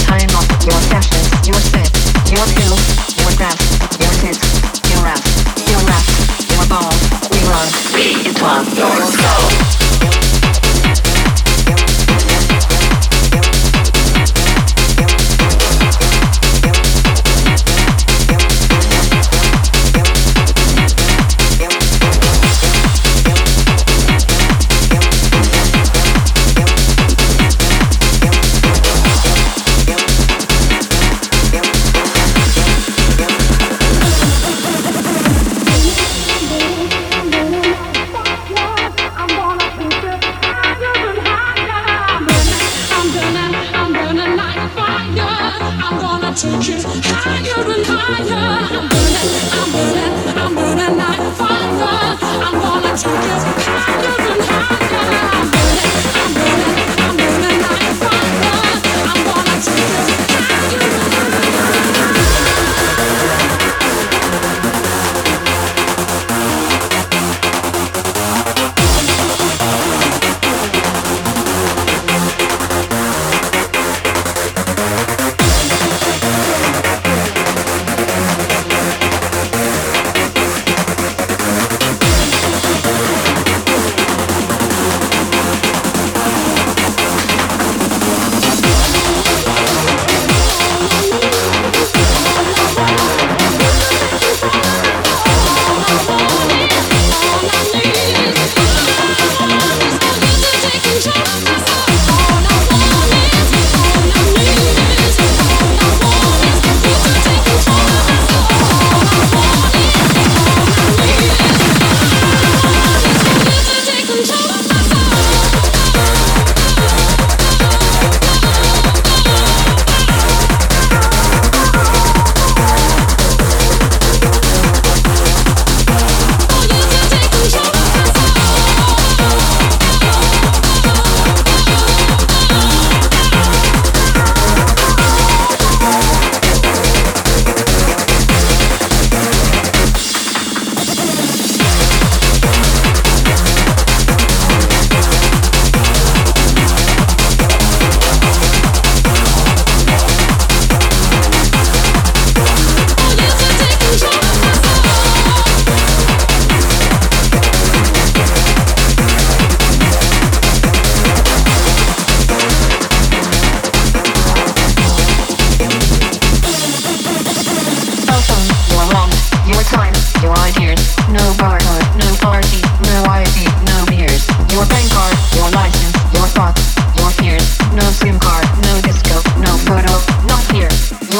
time off, your sessions, your sets, your pills.